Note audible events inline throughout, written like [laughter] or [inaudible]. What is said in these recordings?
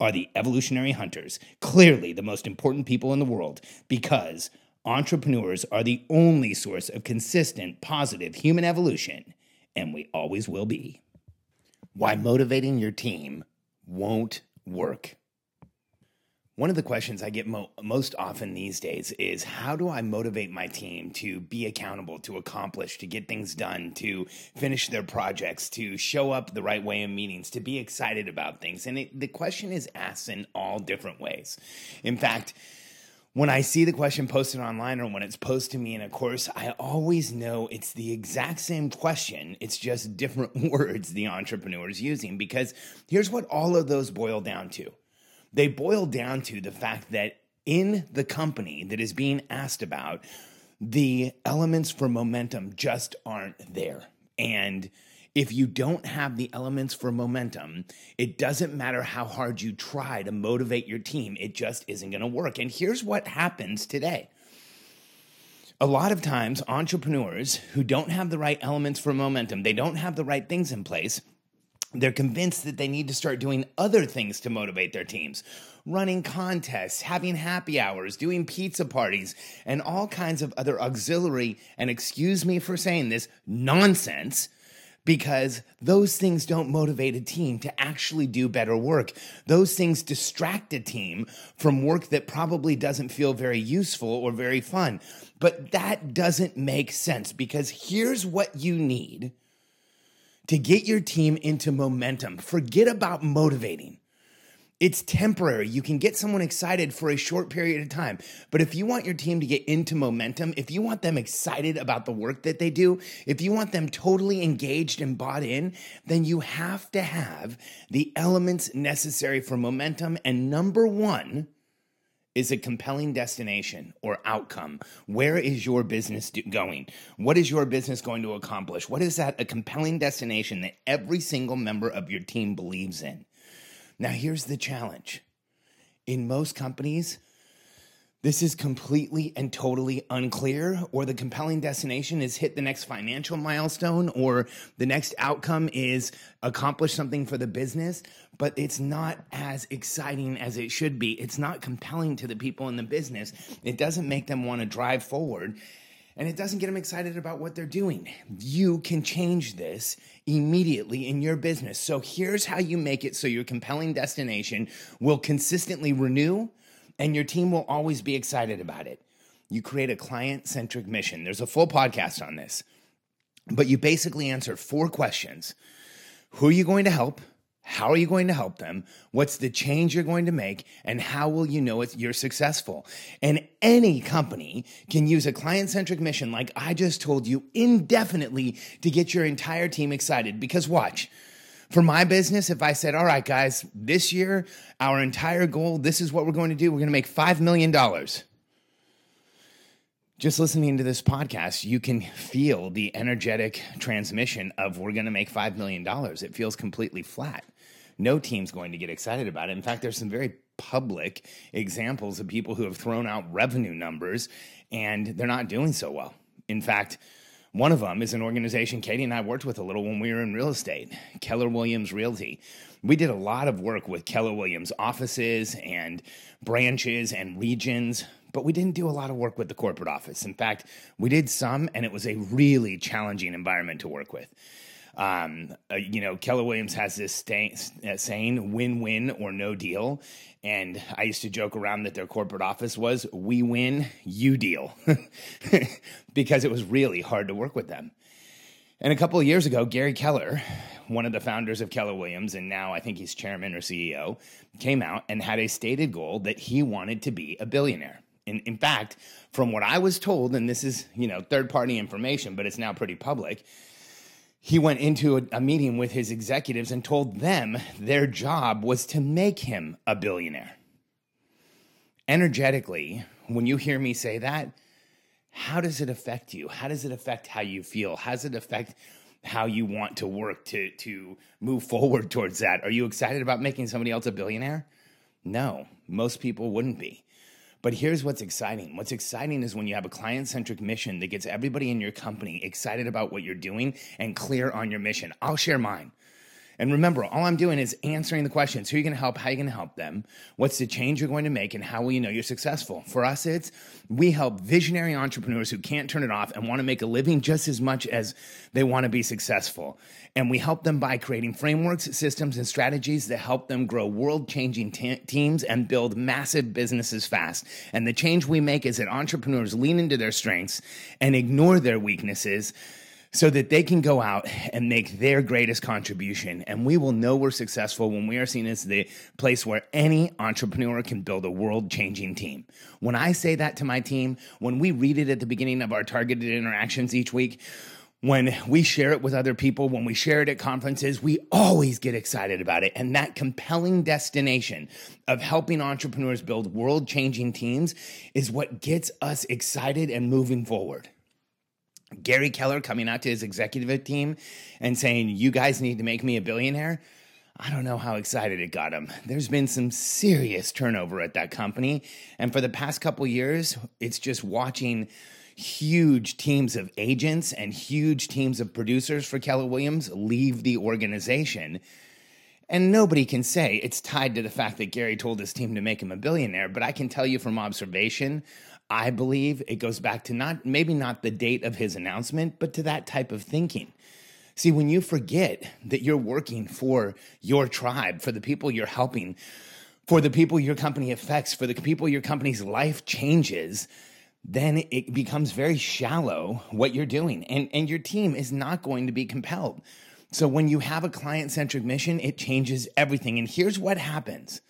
are the evolutionary hunters, clearly the most important people in the world, because entrepreneurs are the only source of consistent, positive human evolution, and we always will be. Why motivating your team won't work. One of the questions I get mo- most often these days is how do I motivate my team to be accountable, to accomplish, to get things done, to finish their projects, to show up the right way in meetings, to be excited about things? And it, the question is asked in all different ways. In fact, when I see the question posted online or when it's posted to me in a course, I always know it's the exact same question. It's just different [laughs] words the entrepreneur is using because here's what all of those boil down to they boil down to the fact that in the company that is being asked about, the elements for momentum just aren't there. And if you don't have the elements for momentum, it doesn't matter how hard you try to motivate your team, it just isn't going to work. And here's what happens today. A lot of times, entrepreneurs who don't have the right elements for momentum, they don't have the right things in place, they're convinced that they need to start doing other things to motivate their teams running contests, having happy hours, doing pizza parties, and all kinds of other auxiliary, and excuse me for saying this, nonsense because those things don't motivate a team to actually do better work. Those things distract a team from work that probably doesn't feel very useful or very fun. But that doesn't make sense because here's what you need to get your team into momentum. Forget about motivating. It's temporary. You can get someone excited for a short period of time. But if you want your team to get into momentum, if you want them excited about the work that they do, if you want them totally engaged and bought in, then you have to have the elements necessary for momentum. And number one, is a compelling destination or outcome. Where is your business going? What is your business going to accomplish? What is that a compelling destination that every single member of your team believes in? Now, here's the challenge. In most companies, this is completely and totally unclear, or the compelling destination is hit the next financial milestone, or the next outcome is accomplish something for the business, but it's not as exciting as it should be. It's not compelling to the people in the business. It doesn't make them want to drive forward, and it doesn't get them excited about what they're doing. You can change this immediately in your business. So here's how you make it so your compelling destination will consistently renew and your team will always be excited about it. You create a client centric mission. There's a full podcast on this, but you basically answer four questions Who are you going to help? How are you going to help them? What's the change you're going to make? And how will you know it, you're successful? And any company can use a client centric mission, like I just told you, indefinitely to get your entire team excited. Because watch, for my business, if I said, all right, guys, this year, our entire goal, this is what we're going to do, we're going to make $5 million. Just listening to this podcast, you can feel the energetic transmission of we're going to make $5 million. It feels completely flat. No team's going to get excited about it. In fact, there's some very public examples of people who have thrown out revenue numbers and they're not doing so well. In fact, one of them is an organization Katie and I worked with a little when we were in real estate, Keller Williams Realty. We did a lot of work with Keller Williams offices and branches and regions, but we didn't do a lot of work with the corporate office. In fact, we did some, and it was a really challenging environment to work with. Um, uh, you know, Keller Williams has this uh, saying win win or no deal. And I used to joke around that their corporate office was we win, you deal, [laughs] because it was really hard to work with them. And a couple of years ago, Gary Keller, one of the founders of Keller Williams, and now I think he's chairman or CEO, came out and had a stated goal that he wanted to be a billionaire. In, in fact, from what I was told, and this is, you know, third party information, but it's now pretty public, he went into a, a meeting with his executives and told them their job was to make him a billionaire. Energetically, when you hear me say that, how does it affect you? How does it affect how you feel? How does it affect how you want to work to to move forward [laughs] towards that? Are you excited about making somebody else a billionaire? No, most people wouldn't be. But here's what's exciting. What's exciting is when you have a client centric mission that gets everybody in your company excited about what you're doing and clear on your mission. I'll share mine. And remember, all I'm doing is answering the questions. Who are you going to help? How are you going to help them? What's the change you're going to make? And how will you know you're successful? For us, it's we help visionary entrepreneurs who can't turn it off and want to make a living just as much as they want to be successful. And we help them by creating frameworks, systems, and strategies that help them grow world changing teams and build massive businesses fast. And the change we make is that entrepreneurs lean into their strengths and ignore their weaknesses so that they can go out and make their greatest contribution. And we will know we're successful when we are seen as the place where any entrepreneur can build a world changing team. When I say that to my team, when we read it at the beginning of our targeted interactions each week, when we share it with other people, when we share it at conferences, we always get excited about it. And that compelling destination of helping entrepreneurs build world changing teams is what gets us excited and moving forward. Gary Keller coming out to his executive team and saying, You guys need to make me a billionaire. I don't know how excited it got him. There's been some serious turnover at that company. And for the past couple years, it's just watching huge teams of agents and huge teams of producers for Keller Williams leave the organization. And nobody can say it's tied to the fact that Gary told his team to make him a billionaire, but I can tell you from observation I believe it goes back to not maybe not the date of his announcement, but to that type of thinking. See, when you forget that you're working for your tribe, for the people you're helping, for the people your company affects, for the people your company's life changes, then it becomes very shallow what you're doing. And, and your team is not going to be compelled. So when you have a client centric mission, it changes everything. And here's what happens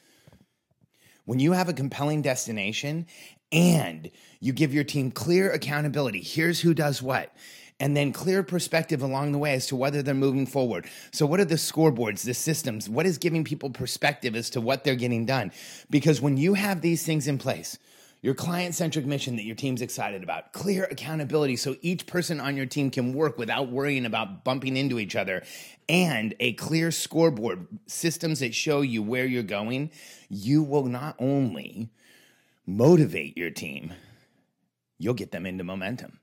when you have a compelling destination and you give your team clear accountability. Here's who does what. And then clear perspective along the way as to whether they're moving forward. So, what are the scoreboards, the systems? What is giving people perspective as to what they're getting done? Because when you have these things in place, your client centric mission that your team's excited about, clear accountability so each person on your team can work without worrying about bumping into each other, and a clear scoreboard, systems that show you where you're going, you will not only motivate your team, you'll get them into momentum.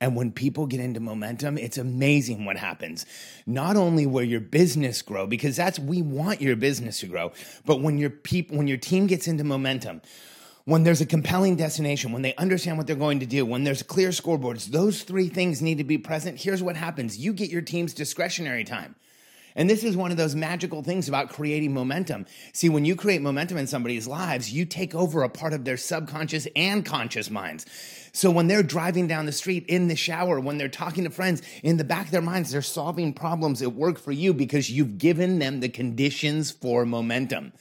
And when people get into momentum, it's amazing what happens. Not only will your business grow, because that's we want your business to grow, but when your people when your team gets into momentum, when there's a compelling destination, when they understand what they're going to do, when there's clear scoreboards, those three things need to be present. Here's what happens. You get your team's discretionary time. And this is one of those magical things about creating momentum. See, when you create momentum in somebody's lives, you take over a part of their subconscious and conscious minds. So when they're driving down the street in the shower, when they're talking to friends, in the back of their minds, they're solving problems at work for you because you've given them the conditions for momentum.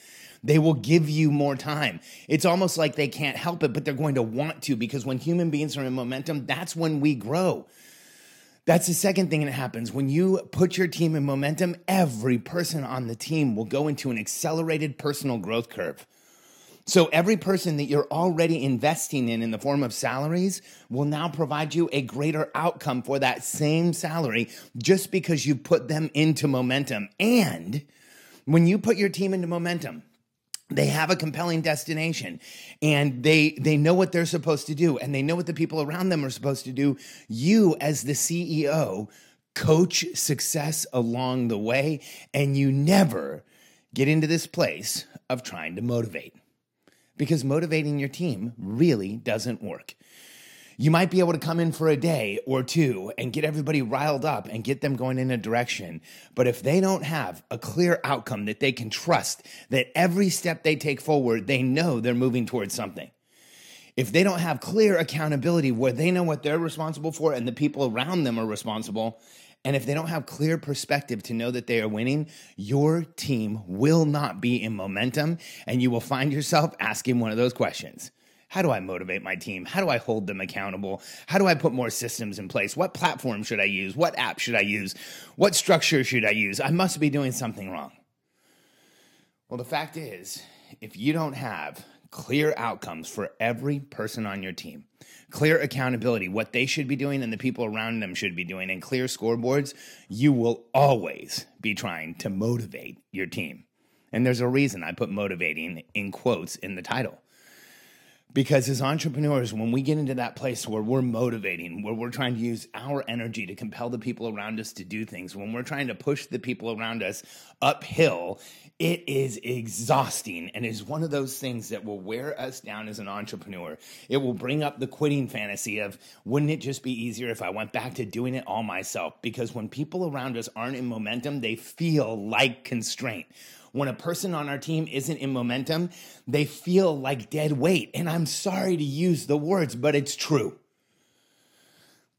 They will give you more time. It's almost like they can't help it, but they're going to want to because when human beings are in momentum, that's when we grow. That's the second thing that happens. When you put your team in momentum, every person on the team will go into an accelerated personal growth curve. So every person that you're already investing in in the form of salaries will now provide you a greater outcome for that same salary just because you put them into momentum. And when you put your team into momentum, they have a compelling destination and they they know what they're supposed to do and they know what the people around them are supposed to do. You as the CEO coach success along the way and you never get into this place of trying to motivate because motivating your team really doesn't work You might be able to come in for a day or two and get everybody riled up and get them going in a direction. But if they don't have a clear outcome that they can trust, that every step they take forward, they know they're moving towards something. If they don't have clear accountability where they know what they're responsible for and the people around them are responsible, and if they don't have clear perspective to know that they are winning, your team will not be in momentum and you will find yourself asking one of those questions. How do I motivate my team? How do I hold them accountable? How do I put more systems in place? What platform should I use? What app should I use? What structure should I use? I must be doing something wrong. Well, the fact is, if you don't have clear outcomes for every person on your team, clear accountability, what they should be doing and the people around them should be doing, and clear scoreboards, you will always be trying to motivate your team. And there's a reason I put motivating in quotes in the title. Because as entrepreneurs, when we get into that place where we're motivating, where we're trying to use our energy to compel the people around us to do things, when we're trying to push the people around us uphill, it is exhausting and is one of those things that will wear us down as an entrepreneur. It will bring up the quitting fantasy of wouldn't it just be easier if I went back to doing it all myself? Because when people around us aren't in momentum, they feel like constraint when a person on our team isn't in momentum, they feel like dead weight. And I'm sorry to use the words, but it's true.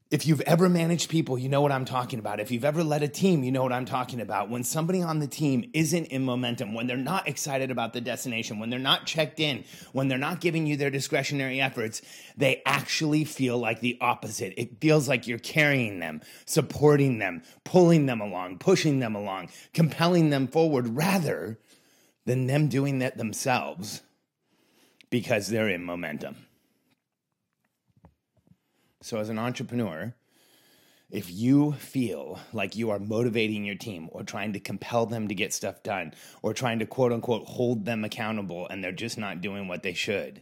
If you've ever managed people, you know what I'm talking about. If you've ever led a team, you know what I'm talking about. When somebody on the team isn't in momentum, when they're not excited about the destination, when they're not checked in, when they're not giving you their discretionary efforts, they actually feel like the opposite. It feels like you're carrying them, supporting them, pulling them along, pushing them along, compelling them forward rather than them doing that themselves because they're in momentum. So, as an entrepreneur, if you feel like you are motivating your team or trying to compel them to get stuff done or trying to quote unquote hold them accountable and they're just not doing what they should,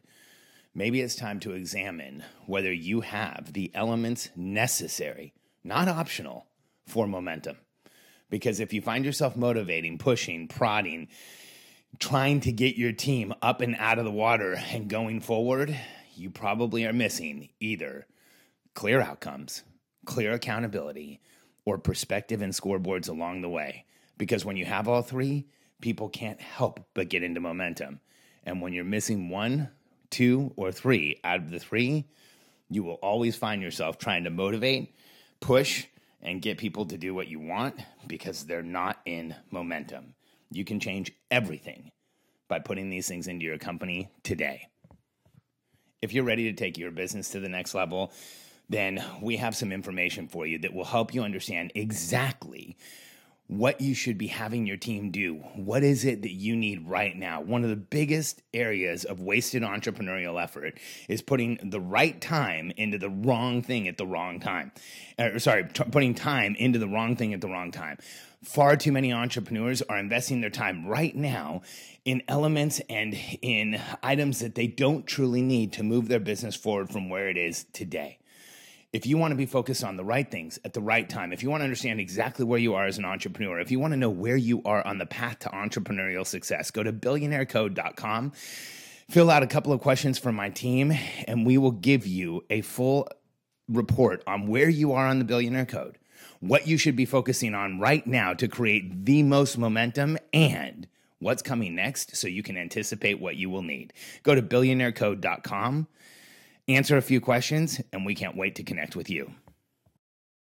maybe it's time to examine whether you have the elements necessary, not optional, for momentum. Because if you find yourself motivating, pushing, prodding, trying to get your team up and out of the water and going forward, you probably are missing either clear outcomes, clear accountability, or perspective and scoreboards along the way. Because when you have all three, people can't help but get into momentum. And when you're missing one, two, or three out of the three, you will always find yourself trying to motivate, push, and get people to do what you want because they're not in momentum. You can change everything by putting these things into your company today. If you're ready to take your business to the next level, then we have some information for you that will help you understand exactly what you should be having your team do. What is it that you need right now? One of the biggest areas of wasted entrepreneurial effort is putting the right time into the wrong thing at the wrong time. Uh, sorry, t- putting time into the wrong thing at the wrong time. Far too many entrepreneurs are investing their time right now in elements and in items that they don't truly need to move their business forward from where it is today if you want to be focused on the right things at the right time, if you want to understand exactly where you are as an entrepreneur, if you want to know where you are on the path to entrepreneurial success, go to billionairecode.com, fill out a couple of questions for my team, and we will give you a full report on where you are on the billionaire code, what you should be focusing on right now to create the most momentum, and what's coming next so you can anticipate what you will need. Go to billionairecode.com answer a few questions, and we can't wait to connect with you.